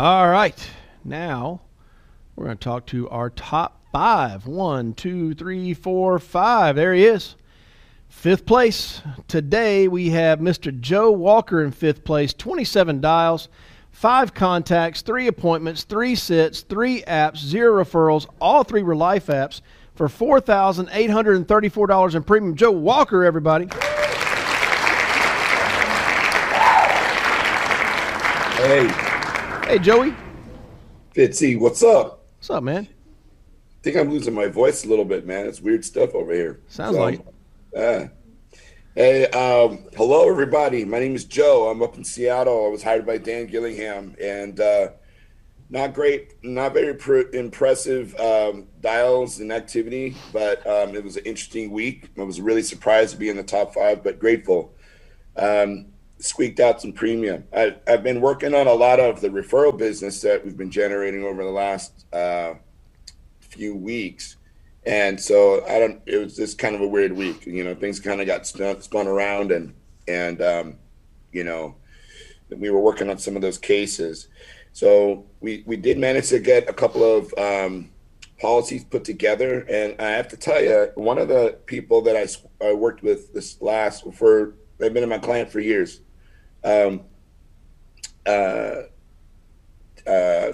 All right. Now we're going to talk to our top five. One, two, three, four, five. There he is. Fifth place. Today we have Mr. Joe Walker in fifth place. 27 dials, five contacts, three appointments, three sits, three apps, zero referrals. All three were life apps for $4,834 in premium. Joe Walker, everybody. Hey, Hey, Joey. Fitzy, what's up? What's up, man? I think I'm losing my voice a little bit, man. It's weird stuff over here. Sounds like Hey, um, hello, everybody. My name is Joe. I'm up in Seattle. I was hired by Dan Gillingham, and uh, not great, not very pr- impressive um, dials and activity, but um, it was an interesting week. I was really surprised to be in the top five, but grateful. Um, squeaked out some premium. I, I've been working on a lot of the referral business that we've been generating over the last uh, few weeks. And so I don't, it was just kind of a weird week. You know, things kind of got spun, spun around and, and, um, you know, we were working on some of those cases. So we, we did manage to get a couple of um, policies put together. And I have to tell you, one of the people that I, I worked with this last, for, they've been in my client for years. Um, uh, uh,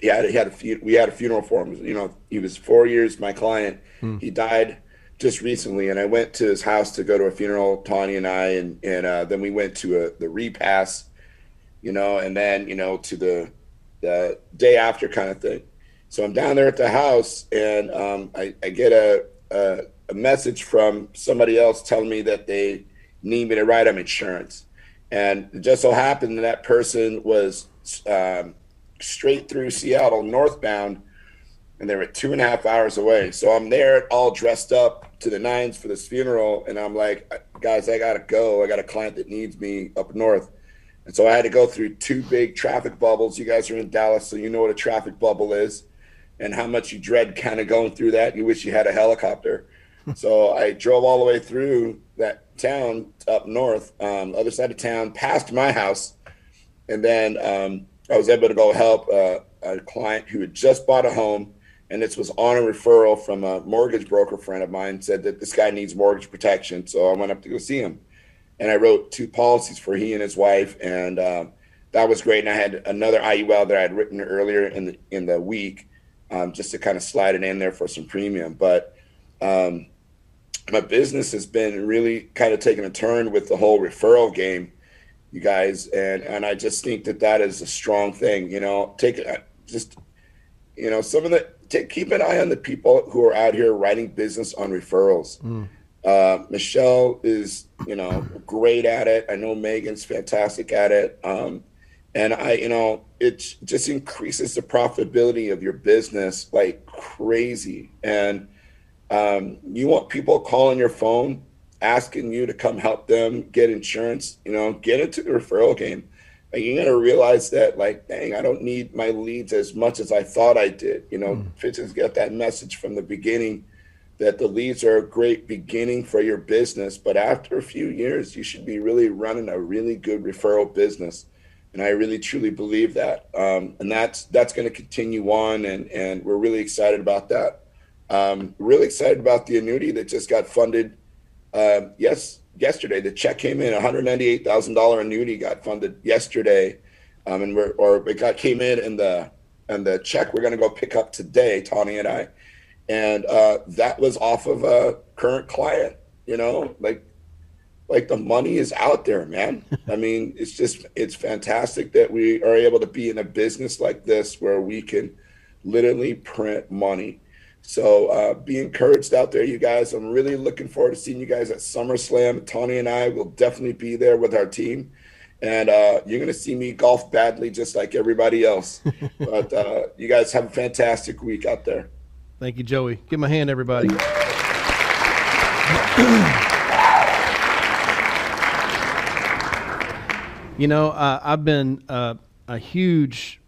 he had he had a few, we had a funeral for him. You know, he was four years my client. He died just recently, and I went to his house to go to a funeral. Tawny and I, and and uh, then we went to a, the repass, you know, and then you know to the the day after kind of thing. So I'm down there at the house, and um, I, I get a, a a message from somebody else telling me that they need me to write them insurance, and it just so happened that that person was um, straight through Seattle northbound, and they were two and a half hours away. So I'm there, all dressed up to the nines for this funeral, and I'm like, guys, I gotta go. I got a client that needs me up north. And so I had to go through two big traffic bubbles. You guys are in Dallas, so you know what a traffic bubble is and how much you dread kind of going through that. You wish you had a helicopter. so I drove all the way through that town up north, um, other side of town, past my house. And then um, I was able to go help uh, a client who had just bought a home. And this was on a referral from a mortgage broker friend of mine said that this guy needs mortgage protection. So I went up to go see him and I wrote two policies for he and his wife, and um, that was great. And I had another IUL that I had written earlier in the in the week, um, just to kind of slide it in there for some premium. But um, my business has been really kind of taking a turn with the whole referral game, you guys, and and I just think that that is a strong thing. You know, take just you know some of the take, keep an eye on the people who are out here writing business on referrals. Uh, Michelle is, you know, great at it. I know Megan's fantastic at it. Um, and I, you know, it just increases the profitability of your business like crazy. And um, you want people calling your phone, asking you to come help them get insurance, you know, get into the referral game. And you got to realize that, like, dang, I don't need my leads as much as I thought I did. You know, Fitz has got that message from the beginning that the leads are a great beginning for your business, but after a few years, you should be really running a really good referral business. And I really truly believe that. Um, and that's that's going to continue on, and and we're really excited about that. Um, really excited about the annuity that just got funded. Um, yes, yesterday the check came in. One hundred ninety-eight thousand dollar annuity got funded yesterday, um, and we're or it got came in, and the and the check we're going to go pick up today, Tawny and I. And uh, that was off of a current client you know? Like like the money is out there man. I mean it's just it's fantastic that we are able to be in a business like this where we can literally print money so uh, be encouraged out there you guys. I'm really looking forward to seeing you guys at summerslam. Tawny and i will definitely be there with our team. And uh, you're going to see me golf badly just like everybody else. But uh, you guys have a fantastic week out there. Thank you, Joey. Give him a hand, everybody. You know, uh, I've been uh, a huge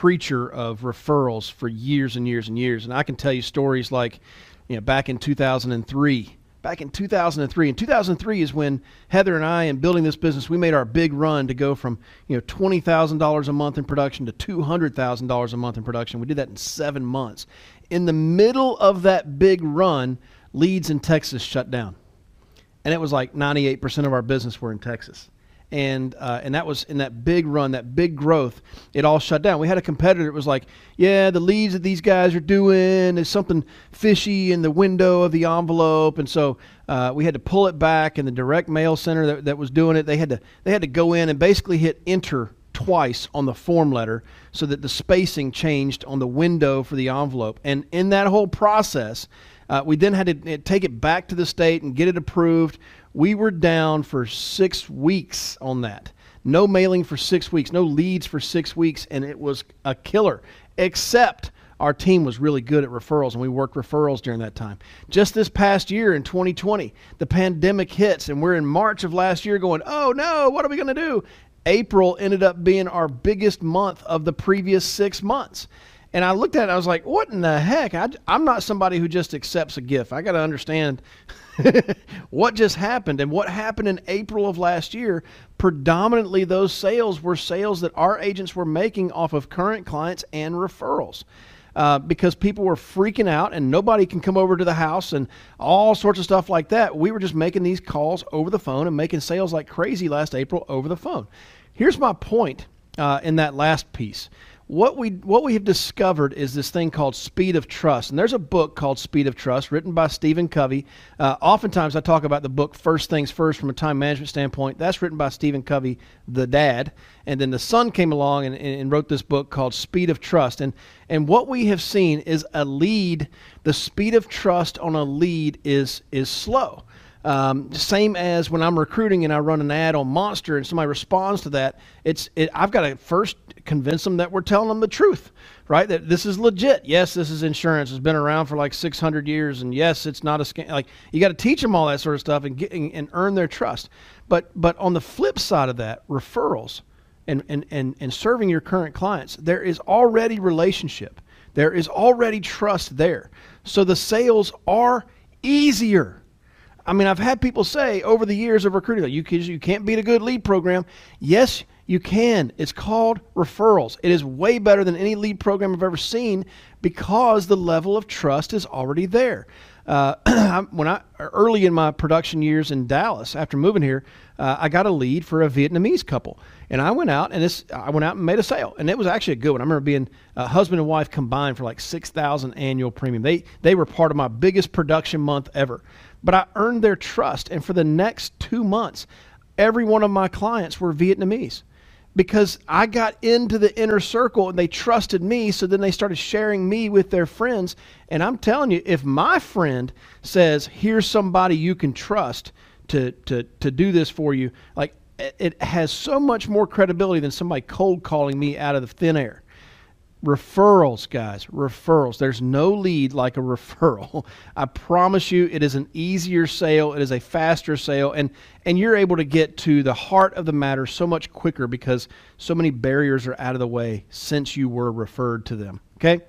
preacher of referrals for years and years and years, and I can tell you stories like, you know, back in 2003. Back in 2003, in 2003 is when Heather and I, in building this business, we made our big run to go from you know twenty thousand dollars a month in production to two hundred thousand dollars a month in production. We did that in seven months. In the middle of that big run, leads in Texas shut down, and it was like 98% of our business were in Texas and uh, and that was in that big run, that big growth. It all shut down. We had a competitor. It was like, yeah, the leads that these guys are doing is something fishy in the window of the envelope, and so uh, we had to pull it back. And the direct mail center that, that was doing it, they had to they had to go in and basically hit enter twice on the form letter so that the spacing changed on the window for the envelope. And in that whole process, uh, we then had to take it back to the state and get it approved. We were down for six weeks on that. No mailing for six weeks, no leads for six weeks, and it was a killer, except our team was really good at referrals and we worked referrals during that time. Just this past year in 2020, the pandemic hits and we're in March of last year going, oh no, what are we going to do? April ended up being our biggest month of the previous six months. And I looked at it, I was like, what in the heck? I, am not somebody who just accepts a gift. I got to understand what just happened. And what happened in April of last year, predominantly those sales were sales that our agents were making off of current clients and referrals. Uh, because people were freaking out and nobody can come over to the house and all sorts of stuff like that. We were just making these calls over the phone and making sales like crazy last April over the phone. Here's my point uh, in that last piece what we what we have discovered is this thing called speed of trust. And there's a book called speed of trust written by stephen covey. Uh, oftentimes i talk about the book first things first from a time management standpoint. That's written by stephen covey the dad. And then the son came along and, and wrote this book called speed of trust. And and what we have seen is a lead the speed of trust on a lead is is slow um, same as when I'm recruiting and I run an ad on Monster and somebody responds to that, it's it, I've got to first convince them that we're telling them the truth, right? That this is legit. Yes, this is insurance. It's been around for like 600 years, and yes, it's not a scam. Like you got to teach them all that sort of stuff and get and earn their trust. But but on the flip side of that, referrals and and and, and serving your current clients, there is already relationship. There is already trust there. So the sales are easier I mean, I've had people say over the years of recruiting, you, you can't beat a good lead program. Yes, you can. It's called referrals. It is way better than any lead program I've ever seen because the level of trust is already there. Uh, when I early in my production years in Dallas, after moving here, uh, I got a lead for a Vietnamese couple, and I went out and this I went out and made a sale, and it was actually a good one. I remember being uh, husband and wife combined for like six thousand annual premium. They they were part of my biggest production month ever but I earned their trust. And for the next two months, every one of my clients were Vietnamese because I got into the inner circle and they trusted me. So then they started sharing me with their friends. And I'm telling you, if my friend says, here's somebody you can trust to, to, to do this for you, like it has so much more credibility than somebody cold calling me out of the thin air. Referrals, guys, referrals. There's no lead like a referral. I promise you, it is an easier sale. It is a faster sale, and and you're able to get to the heart of the matter so much quicker because so many barriers are out of the way since you were referred to them. Okay.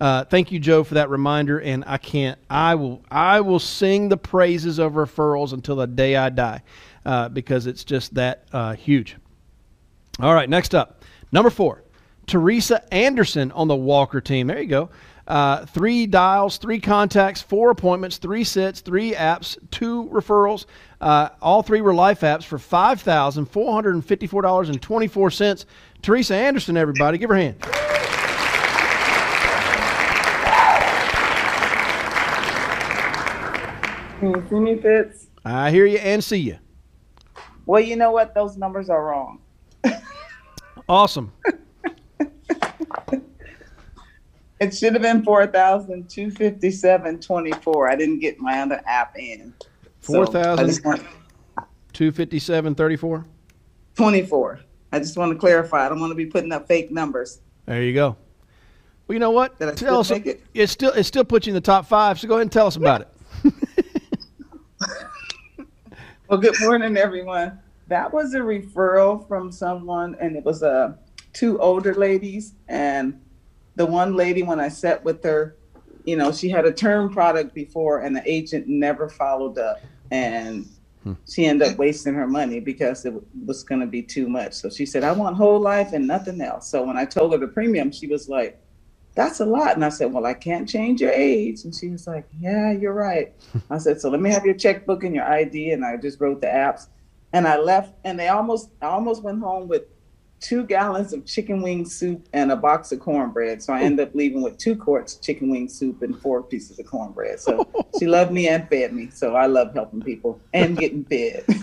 Uh, thank you, Joe, for that reminder. And I can't. I will. I will sing the praises of referrals until the day I die, uh, because it's just that uh, huge. All right. Next up, number four. Teresa Anderson on the Walker team. There you go. Uh, three dials, three contacts, four appointments, three sits, three apps, two referrals. Uh, all three were life apps for $5,454.24. Teresa Anderson, everybody, give her a hand. Can you see me, Fitz? I hear you and see you. Well, you know what? Those numbers are wrong. awesome. It should have been four thousand two fifty seven twenty four. I didn't get my other app in. Four thousand two fifty seven thirty four. Twenty four. I just want to clarify. I don't want to be putting up fake numbers. There you go. Well, you know what? Did tell us it? it still it still puts you in the top five. So go ahead and tell us about it. well, good morning, everyone. That was a referral from someone, and it was uh, two older ladies. And the one lady, when I sat with her, you know, she had a term product before, and the agent never followed up. And Hmm. she ended up wasting her money because it was going to be too much. So she said, I want whole life and nothing else. So when I told her the premium, she was like, that's a lot. And I said, well, I can't change your age. And she was like, yeah, you're right. I said, so let me have your checkbook and your ID. And I just wrote the apps and I left and they almost, I almost went home with two gallons of chicken wing soup and a box of cornbread. So I ended up leaving with two quarts of chicken wing soup and four pieces of cornbread. So she loved me and fed me. So I love helping people and getting fed.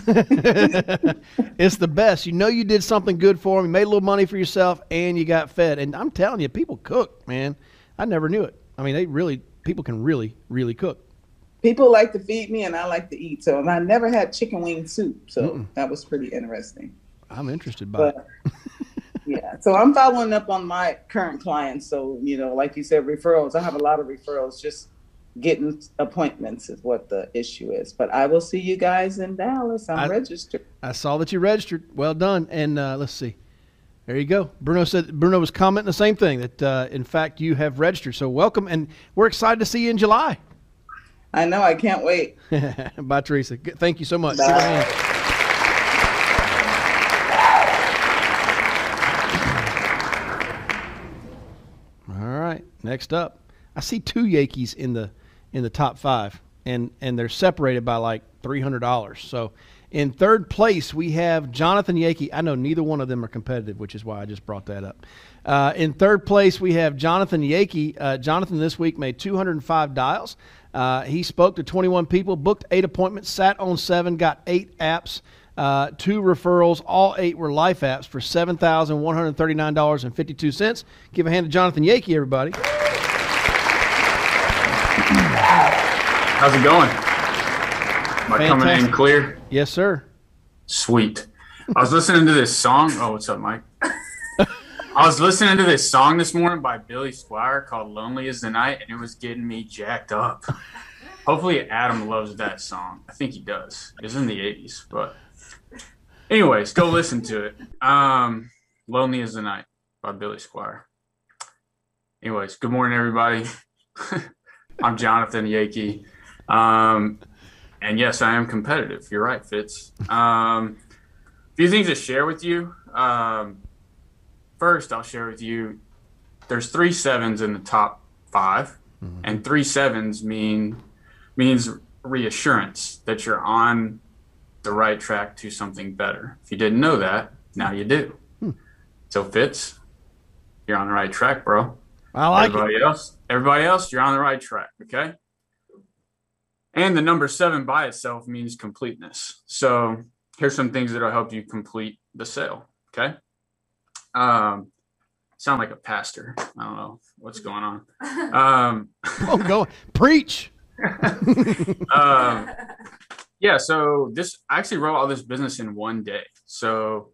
it's the best. You know you did something good for them. You made a little money for yourself and you got fed. And I'm telling you, people cook, man. I never knew it. I mean, they really people can really, really cook. People like to feed me and I like to eat. So and I never had chicken wing soup. So Mm-mm. that was pretty interesting. I'm interested by but, it. yeah. So I'm following up on my current clients. So, you know, like you said, referrals. I have a lot of referrals. Just getting appointments is what the issue is. But I will see you guys in Dallas. I'm I, registered. I saw that you registered. Well done. And uh, let's see. There you go. Bruno said Bruno was commenting the same thing that uh, in fact you have registered. So welcome, and we're excited to see you in July. I know. I can't wait. Bye, Teresa. Thank you so much. Bye. Next up, I see two Yankees in the in the top five, and and they're separated by like three hundred dollars. So in third place, we have Jonathan Yankee. I know neither one of them are competitive, which is why I just brought that up. Uh, in third place, we have Jonathan Yankee. Uh, Jonathan this week made 205 dials. Uh, he spoke to 21 people, booked eight appointments, sat on seven, got eight apps, uh, two referrals. All eight were life apps for $7,139.52. Give a hand to Jonathan Yankee, everybody. How's it going? Am I coming in clear? Yes, sir. Sweet. I was listening to this song. Oh, what's up, Mike? I was listening to this song this morning by Billy Squier called Lonely Is the Night, and it was getting me jacked up. Hopefully, Adam loves that song. I think he does. It's in the 80s, but anyways, go listen to it. Um, Lonely Is the Night by Billy Squier. Anyways, good morning, everybody. I'm Jonathan Yankee. Um, and yes, I am competitive. You're right, Fitz. Um, a few things to share with you. Um, first, I'll share with you there's three sevens in the top 5 mm-hmm. and three sevens mean means reassurance that you're on the right track to something better. If you didn't know that, now you do. Hmm. So Fitz, you're on the right track, bro. I like everybody it. else. Everybody else, you're on the right track. Okay. And the number seven by itself means completeness. So here's some things that'll help you complete the sale. Okay. Um, sound like a pastor. I don't know what's going on. Um, oh, go preach. um, yeah. So this I actually wrote all this business in one day. So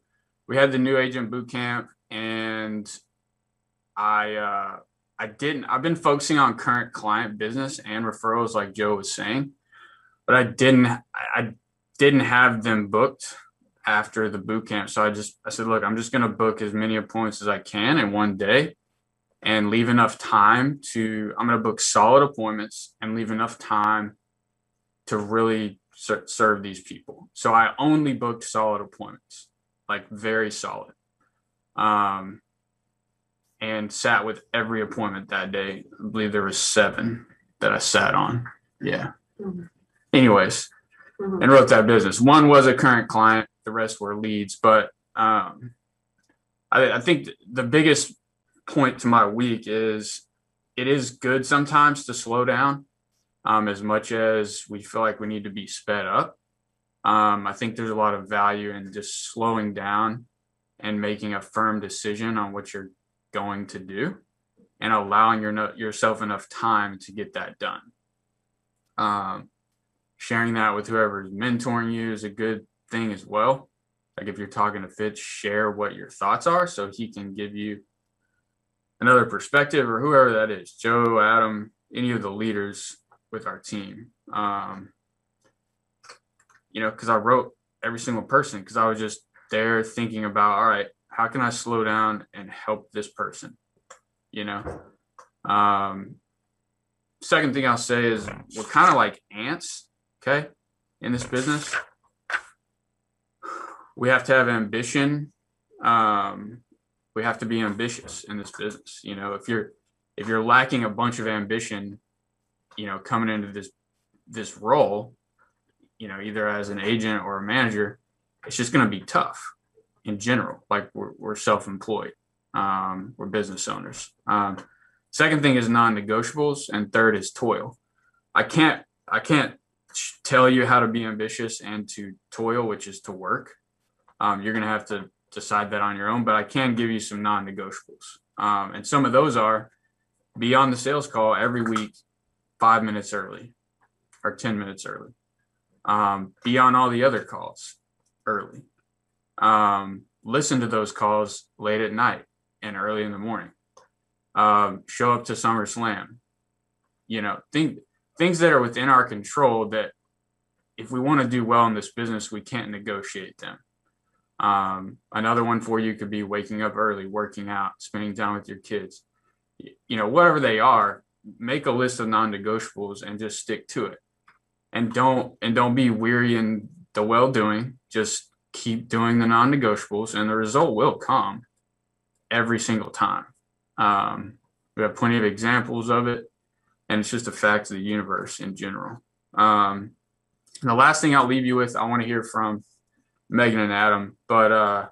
we had the new agent boot camp, and I uh, I didn't. I've been focusing on current client business and referrals, like Joe was saying, but I didn't. I didn't have them booked after the boot camp. So I just I said, look, I'm just going to book as many appointments as I can in one day, and leave enough time to. I'm going to book solid appointments and leave enough time to really ser- serve these people. So I only booked solid appointments, like very solid. Um, and sat with every appointment that day. I believe there was seven that I sat on. Yeah. Mm-hmm. Anyways, mm-hmm. and wrote that business. One was a current client. The rest were leads. But um, I, I think the biggest point to my week is it is good sometimes to slow down um, as much as we feel like we need to be sped up. Um, I think there's a lot of value in just slowing down and making a firm decision on what you're going to do and allowing your yourself enough time to get that done. Um, sharing that with whoever's mentoring you is a good thing as well. Like if you're talking to Fitz, share what your thoughts are so he can give you another perspective or whoever that is, Joe, Adam, any of the leaders with our team. Um, you know, because I wrote every single person because I was just there thinking about, all right, how can I slow down and help this person? You know. Um, second thing I'll say is we're kind of like ants, okay, in this business. We have to have ambition. Um, we have to be ambitious in this business. You know, if you're if you're lacking a bunch of ambition, you know, coming into this this role, you know, either as an agent or a manager, it's just going to be tough in general. Like we're, we're self-employed, um, we're business owners. Um, second thing is non-negotiables, and third is toil. I can't I can't tell you how to be ambitious and to toil, which is to work. Um, you're going to have to decide that on your own, but I can give you some non-negotiables. Um, and some of those are be on the sales call every week, five minutes early or 10 minutes early. Um, be on all the other calls early. Um, listen to those calls late at night and early in the morning. Um, show up to SummerSlam. You know, think things that are within our control that if we want to do well in this business, we can't negotiate them. Um, another one for you could be waking up early, working out, spending time with your kids. You know, whatever they are, make a list of non-negotiables and just stick to it. And don't and don't be weary in the well doing. Just keep doing the non-negotiables, and the result will come every single time. Um, we have plenty of examples of it, and it's just a fact of the universe in general. Um, and the last thing I'll leave you with, I want to hear from Megan and Adam. But uh,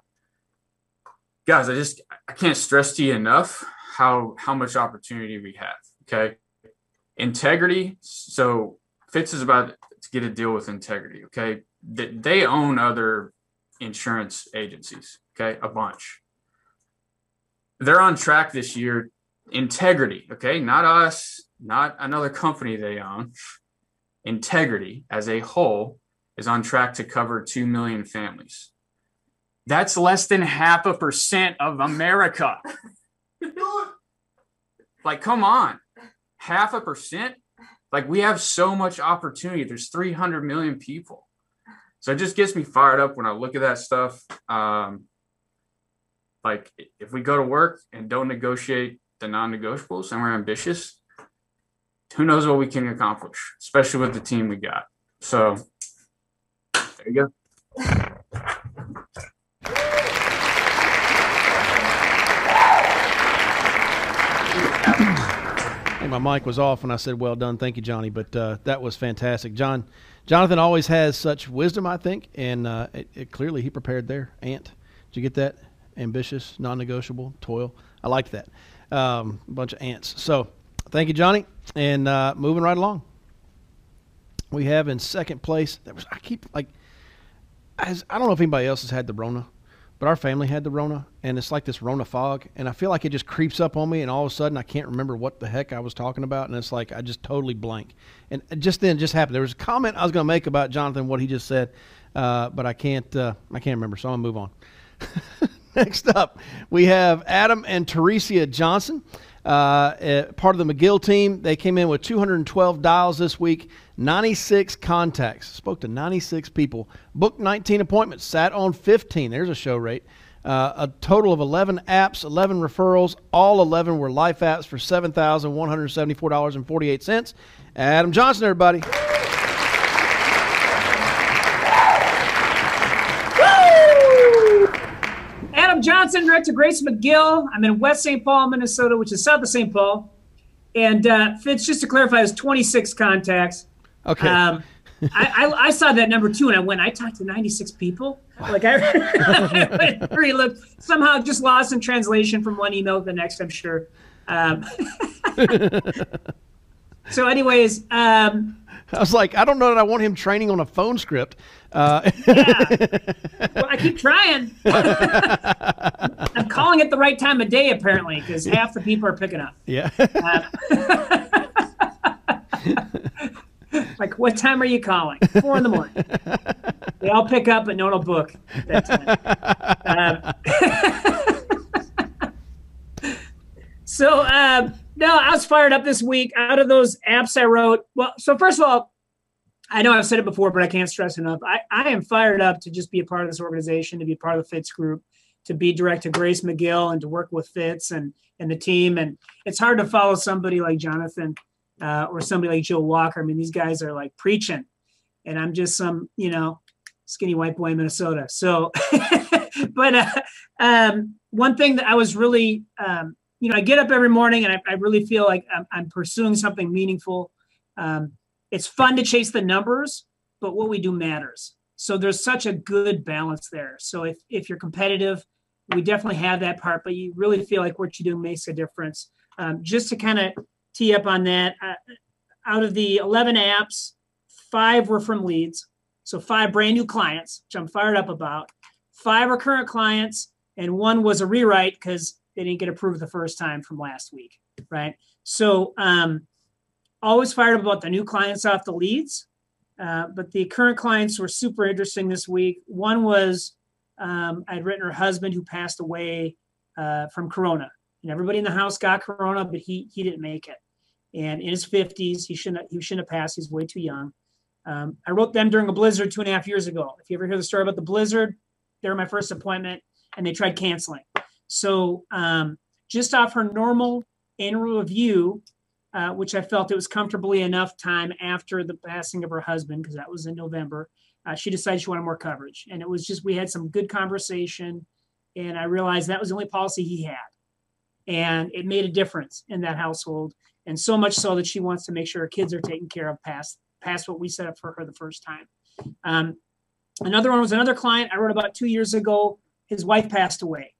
guys, I just I can't stress to you enough how how much opportunity we have. Okay, integrity. So Fitz is about to get a deal with integrity. Okay, they own other insurance agencies. Okay, a bunch. They're on track this year. Integrity. Okay, not us, not another company they own. Integrity as a whole is on track to cover 2 million families. That's less than half a percent of America. like, come on. Half a percent? Like, we have so much opportunity. There's 300 million people. So it just gets me fired up when I look at that stuff. Um, like, if we go to work and don't negotiate the non negotiables and we're ambitious, who knows what we can accomplish, especially with the team we got. So there you go. Hey, my mic was off when I said "well done." Thank you, Johnny. But uh, that was fantastic, John. Jonathan always has such wisdom, I think, and uh, it, it, clearly he prepared there. Ant, did you get that? Ambitious, non-negotiable, toil. I liked that. Um, a bunch of ants. So, thank you, Johnny. And uh, moving right along, we have in second place. Was I keep like I don't know if anybody else has had the Rona, but our family had the Rona, and it's like this Rona fog, and I feel like it just creeps up on me, and all of a sudden I can't remember what the heck I was talking about, and it's like I just totally blank. And just then, just happened. There was a comment I was going to make about Jonathan, what he just said, uh, but I can't, uh, I can't remember, so I'm gonna move on. Next up, we have Adam and Teresia Johnson. Uh, part of the McGill team. They came in with 212 dials this week, 96 contacts. Spoke to 96 people, booked 19 appointments, sat on 15. There's a show rate. Uh, a total of 11 apps, 11 referrals. All 11 were life apps for $7,174.48. Adam Johnson, everybody. Johnson, director Grace McGill. I'm in West St. Paul, Minnesota, which is south of St. Paul. And uh, Fitz, just to clarify, is 26 contacts. Okay. Um, I, I, I, saw that number two, and I went. I talked to 96 people. Like I, I really looked somehow just lost in translation from one email to the next. I'm sure. Um, so, anyways, um, I was like, I don't know that I want him training on a phone script. Uh, yeah. Well, I keep trying. I'm calling it the right time of day, apparently, because half the people are picking up. Yeah. Uh, like, what time are you calling? Four in the morning. They all pick up, but no one will book that time. Um, so, um, no, I was fired up this week. Out of those apps I wrote, well, so first of all, I know I've said it before, but I can't stress enough. I, I am fired up to just be a part of this organization, to be part of the Fitz group, to be direct to Grace McGill and to work with Fitz and and the team. And it's hard to follow somebody like Jonathan uh, or somebody like Joe Walker. I mean, these guys are like preaching, and I'm just some, you know, skinny white boy in Minnesota. So, but uh, um, one thing that I was really, um, you know, I get up every morning and I, I really feel like I'm, I'm pursuing something meaningful. Um, it's fun to chase the numbers, but what we do matters. So there's such a good balance there. So if if you're competitive, we definitely have that part, but you really feel like what you do makes a difference. Um, just to kind of tee up on that, uh, out of the 11 apps, five were from leads. So five brand new clients, which I'm fired up about. Five are current clients, and one was a rewrite because they didn't get approved the first time from last week, right? So um, always fired up about the new clients off the leads. Uh, but the current clients were super interesting this week. One was um, I'd written her husband who passed away uh, from corona, and everybody in the house got corona, but he he didn't make it. And in his 50s, he shouldn't he shouldn't have passed. He's way too young. Um, I wrote them during a blizzard two and a half years ago. If you ever hear the story about the blizzard, they were my first appointment, and they tried canceling. So um, just off her normal annual review, uh, which I felt it was comfortably enough time after the passing of her husband, because that was in November. Uh, she decided she wanted more coverage. And it was just, we had some good conversation. And I realized that was the only policy he had. And it made a difference in that household. And so much so that she wants to make sure her kids are taken care of past, past what we set up for her the first time. Um, another one was another client I wrote about two years ago. His wife passed away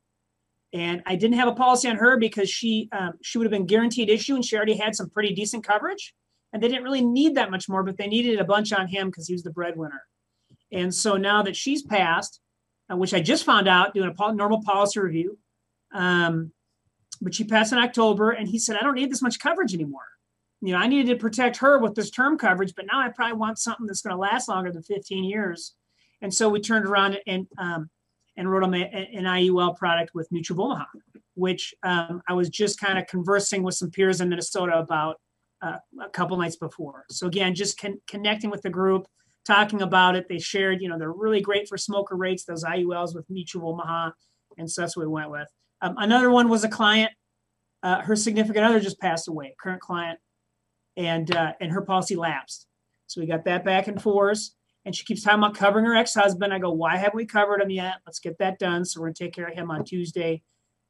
and I didn't have a policy on her because she um, she would have been guaranteed issue, and she already had some pretty decent coverage, and they didn't really need that much more, but they needed a bunch on him because he was the breadwinner. And so now that she's passed, uh, which I just found out doing a normal policy review, um, but she passed in October, and he said I don't need this much coverage anymore. You know, I needed to protect her with this term coverage, but now I probably want something that's going to last longer than 15 years. And so we turned around and um, and wrote them an IUL product with Mutual Omaha, which um, I was just kind of conversing with some peers in Minnesota about uh, a couple nights before. So again, just con- connecting with the group, talking about it. They shared, you know, they're really great for smoker rates, those IULs with Mutual Omaha, and so that's what we went with. Um, another one was a client. Uh, her significant other just passed away, current client, and uh, and her policy lapsed. So we got that back and forth and she keeps talking about covering her ex-husband. I go, why haven't we covered him yet? Let's get that done. So we're gonna take care of him on Tuesday.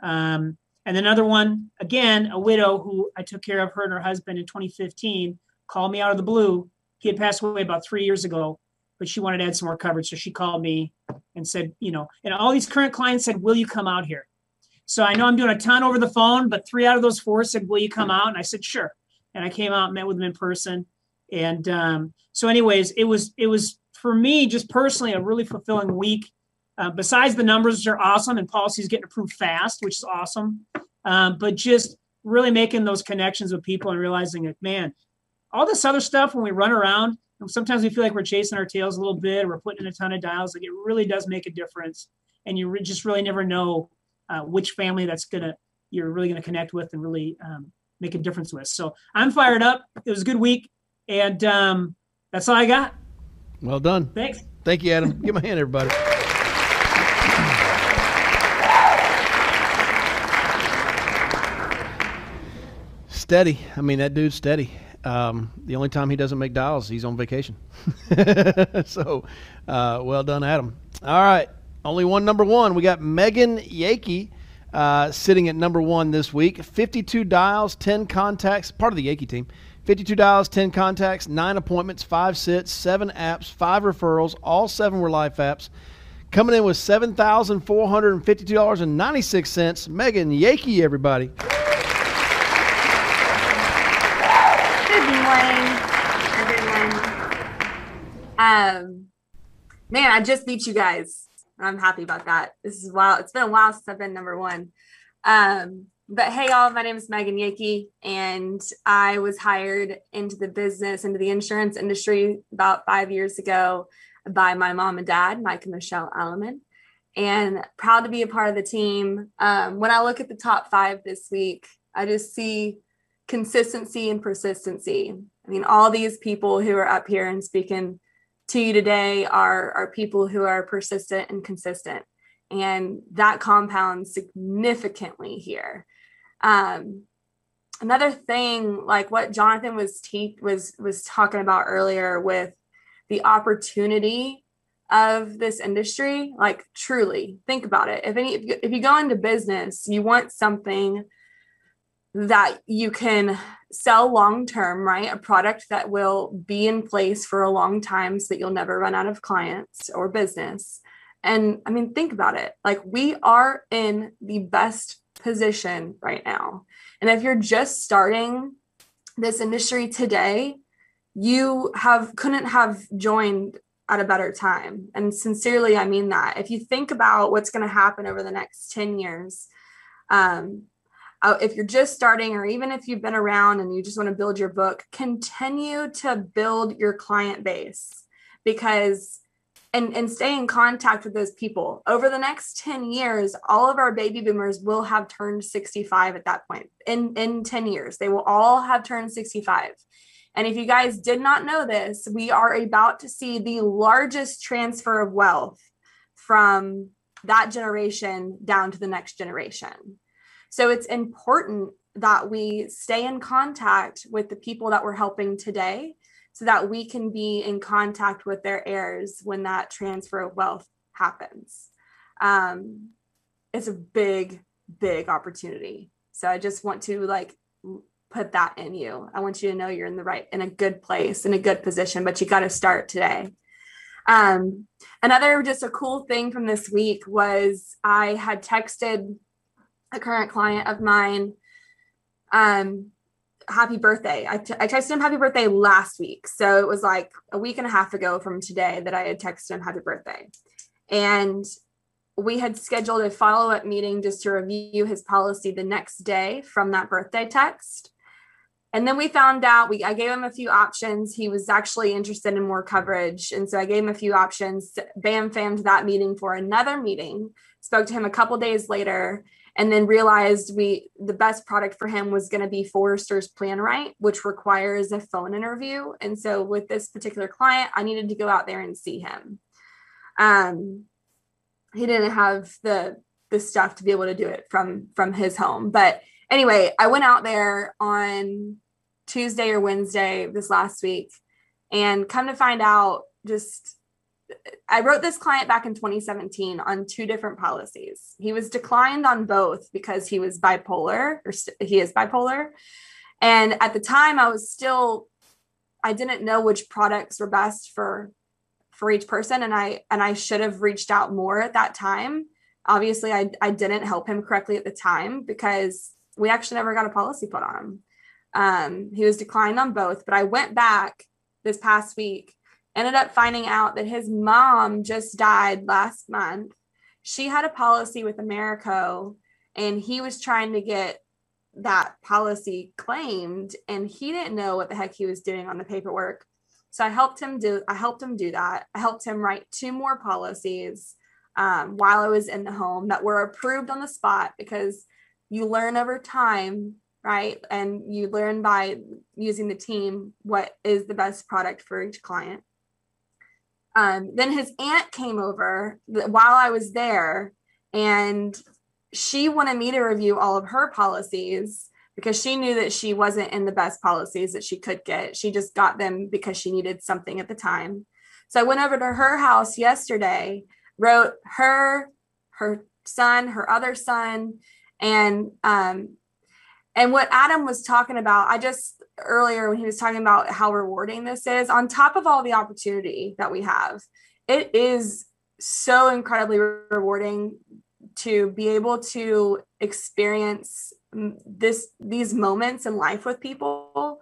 Um, and another one, again, a widow who I took care of her and her husband in 2015, called me out of the blue. He had passed away about three years ago, but she wanted to add some more coverage. So she called me and said, you know, and all these current clients said, will you come out here? So I know I'm doing a ton over the phone, but three out of those four said, will you come out? And I said, sure. And I came out, met with them in person. And um, so anyways, it was, it was for me, just personally, a really fulfilling week. Uh, besides the numbers are awesome and policies getting approved fast, which is awesome. Um, but just really making those connections with people and realizing that, man, all this other stuff when we run around, sometimes we feel like we're chasing our tails a little bit, or we're putting in a ton of dials. Like it really does make a difference, and you re- just really never know uh, which family that's gonna you're really gonna connect with and really um, make a difference with. So I'm fired up. It was a good week, and um, that's all I got. Well done. Thanks. Thank you, Adam. Give my hand, everybody. Steady. I mean, that dude's steady. Um, the only time he doesn't make dials, he's on vacation. so, uh, well done, Adam. All right. Only one number one. We got Megan Yakey uh, sitting at number one this week. 52 dials, 10 contacts, part of the Yakey team. 52 dials, 10 contacts, 9 appointments, 5 sits, 7 apps, 5 referrals. All 7 were life apps. Coming in with $7,452.96. Megan Yakey, everybody. Good morning, everyone. Um, man, I just beat you guys. I'm happy about that. This is wild. It's been a while since I've been number one. Um, but hey, y'all, my name is Megan Yakey, and I was hired into the business, into the insurance industry about five years ago by my mom and dad, Mike and Michelle Alleman, and proud to be a part of the team. Um, when I look at the top five this week, I just see consistency and persistency. I mean, all these people who are up here and speaking to you today are, are people who are persistent and consistent. And that compounds significantly here. Um, another thing, like what Jonathan was te- was was talking about earlier with the opportunity of this industry, like truly think about it. If any, if you, if you go into business, you want something that you can sell long term, right? A product that will be in place for a long time so that you'll never run out of clients or business. And I mean, think about it. Like, we are in the best position right now. And if you're just starting this industry today, you have couldn't have joined at a better time. And sincerely, I mean that. If you think about what's going to happen over the next 10 years, um, uh, if you're just starting or even if you've been around and you just want to build your book continue to build your client base because and and stay in contact with those people. Over the next 10 years all of our baby boomers will have turned 65 at that point. In in 10 years they will all have turned 65 and if you guys did not know this we are about to see the largest transfer of wealth from that generation down to the next generation. So it's important that we stay in contact with the people that we're helping today so that we can be in contact with their heirs when that transfer of wealth happens. Um, it's a big, big opportunity. So I just want to like put that in you. I want you to know you're in the right, in a good place, in a good position, but you got to start today. Um, another just a cool thing from this week was I had texted a current client of mine um happy birthday. I, t- I texted him happy birthday last week. So it was like a week and a half ago from today that i had texted him happy birthday. And we had scheduled a follow-up meeting just to review his policy the next day from that birthday text. And then we found out we i gave him a few options. He was actually interested in more coverage. And so i gave him a few options bam fammed that meeting for another meeting spoke to him a couple days later and then realized we the best product for him was going to be Foresters PlanRight, which requires a phone interview. And so with this particular client, I needed to go out there and see him. Um, he didn't have the the stuff to be able to do it from from his home. But anyway, I went out there on Tuesday or Wednesday this last week, and come to find out, just I wrote this client back in 2017 on two different policies. He was declined on both because he was bipolar, or st- he is bipolar. And at the time, I was still, I didn't know which products were best for for each person, and I and I should have reached out more at that time. Obviously, I I didn't help him correctly at the time because we actually never got a policy put on him. Um, he was declined on both, but I went back this past week ended up finding out that his mom just died last month. She had a policy with Americo and he was trying to get that policy claimed and he didn't know what the heck he was doing on the paperwork. So I helped him do I helped him do that. I helped him write two more policies um, while I was in the home that were approved on the spot because you learn over time right and you learn by using the team what is the best product for each client um, then his aunt came over while I was there, and she wanted me to review all of her policies because she knew that she wasn't in the best policies that she could get. She just got them because she needed something at the time. So I went over to her house yesterday, wrote her, her son, her other son, and um, and what Adam was talking about, I just earlier when he was talking about how rewarding this is, on top of all the opportunity that we have, it is so incredibly rewarding to be able to experience this these moments in life with people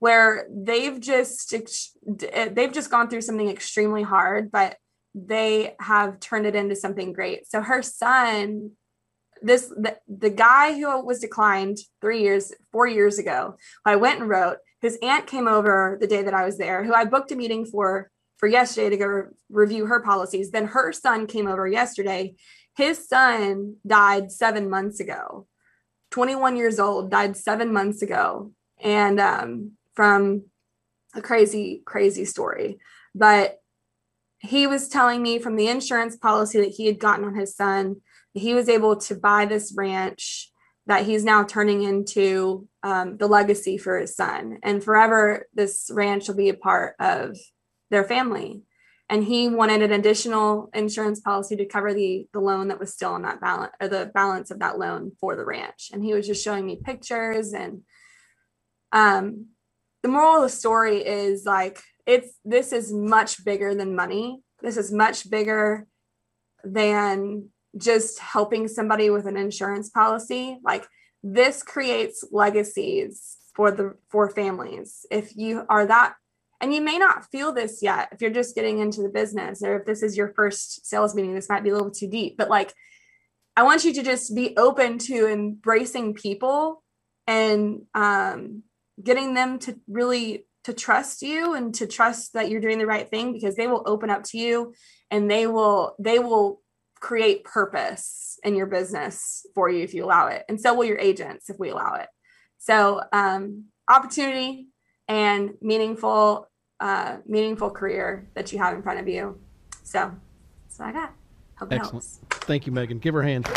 where they've just eh, they've just gone through something extremely hard but they have turned it into something great. So her son this the, the guy who was declined three years four years ago i went and wrote his aunt came over the day that i was there who i booked a meeting for for yesterday to go re- review her policies. Then her son came over yesterday. His son died seven months ago. 21 years old died seven months ago. And um, from a crazy, crazy story. But he was telling me from the insurance policy that he had gotten on his son, he was able to buy this ranch that he's now turning into um, the legacy for his son. And forever, this ranch will be a part of their family. And he wanted an additional insurance policy to cover the, the loan that was still on that balance or the balance of that loan for the ranch. And he was just showing me pictures. And um, the moral of the story is like, it's this is much bigger than money. This is much bigger than just helping somebody with an insurance policy like this creates legacies for the for families. If you are that and you may not feel this yet if you're just getting into the business or if this is your first sales meeting this might be a little too deep but like i want you to just be open to embracing people and um, getting them to really to trust you and to trust that you're doing the right thing because they will open up to you and they will they will create purpose in your business for you if you allow it. And so will your agents if we allow it. So um, opportunity and meaningful, uh, meaningful career that you have in front of you. So that's what I got. Hope Excellent. Helps. Thank you, Megan. Give her a hand.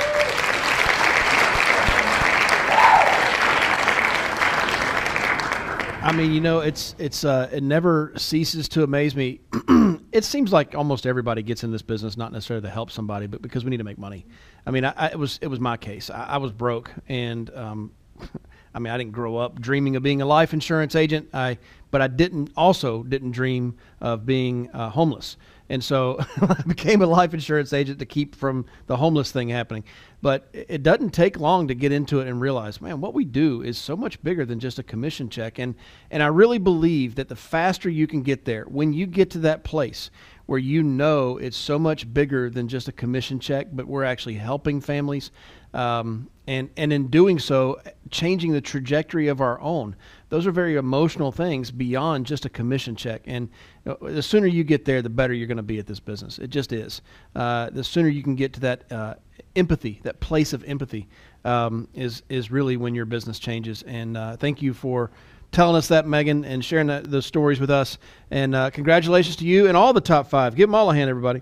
I mean, you know, it's it's uh, it never ceases to amaze me. it seems like almost everybody gets in this business not necessarily to help somebody, but because we need to make money. I mean, I, I, it was it was my case. I, I was broke, and um, I mean, I didn't grow up dreaming of being a life insurance agent. I but I didn't also didn't dream of being uh, homeless. And so I became a life insurance agent to keep from the homeless thing happening. But it doesn't take long to get into it and realize, man, what we do is so much bigger than just a commission check. And and I really believe that the faster you can get there, when you get to that place where you know it's so much bigger than just a commission check, but we're actually helping families, um, and and in doing so, changing the trajectory of our own. Those are very emotional things beyond just a commission check. And the sooner you get there, the better you're going to be at this business. It just is. Uh, the sooner you can get to that uh, empathy, that place of empathy, um, is is really when your business changes. And uh, thank you for telling us that, Megan, and sharing that, those stories with us. And uh, congratulations to you and all the top five. Give them all a hand, everybody.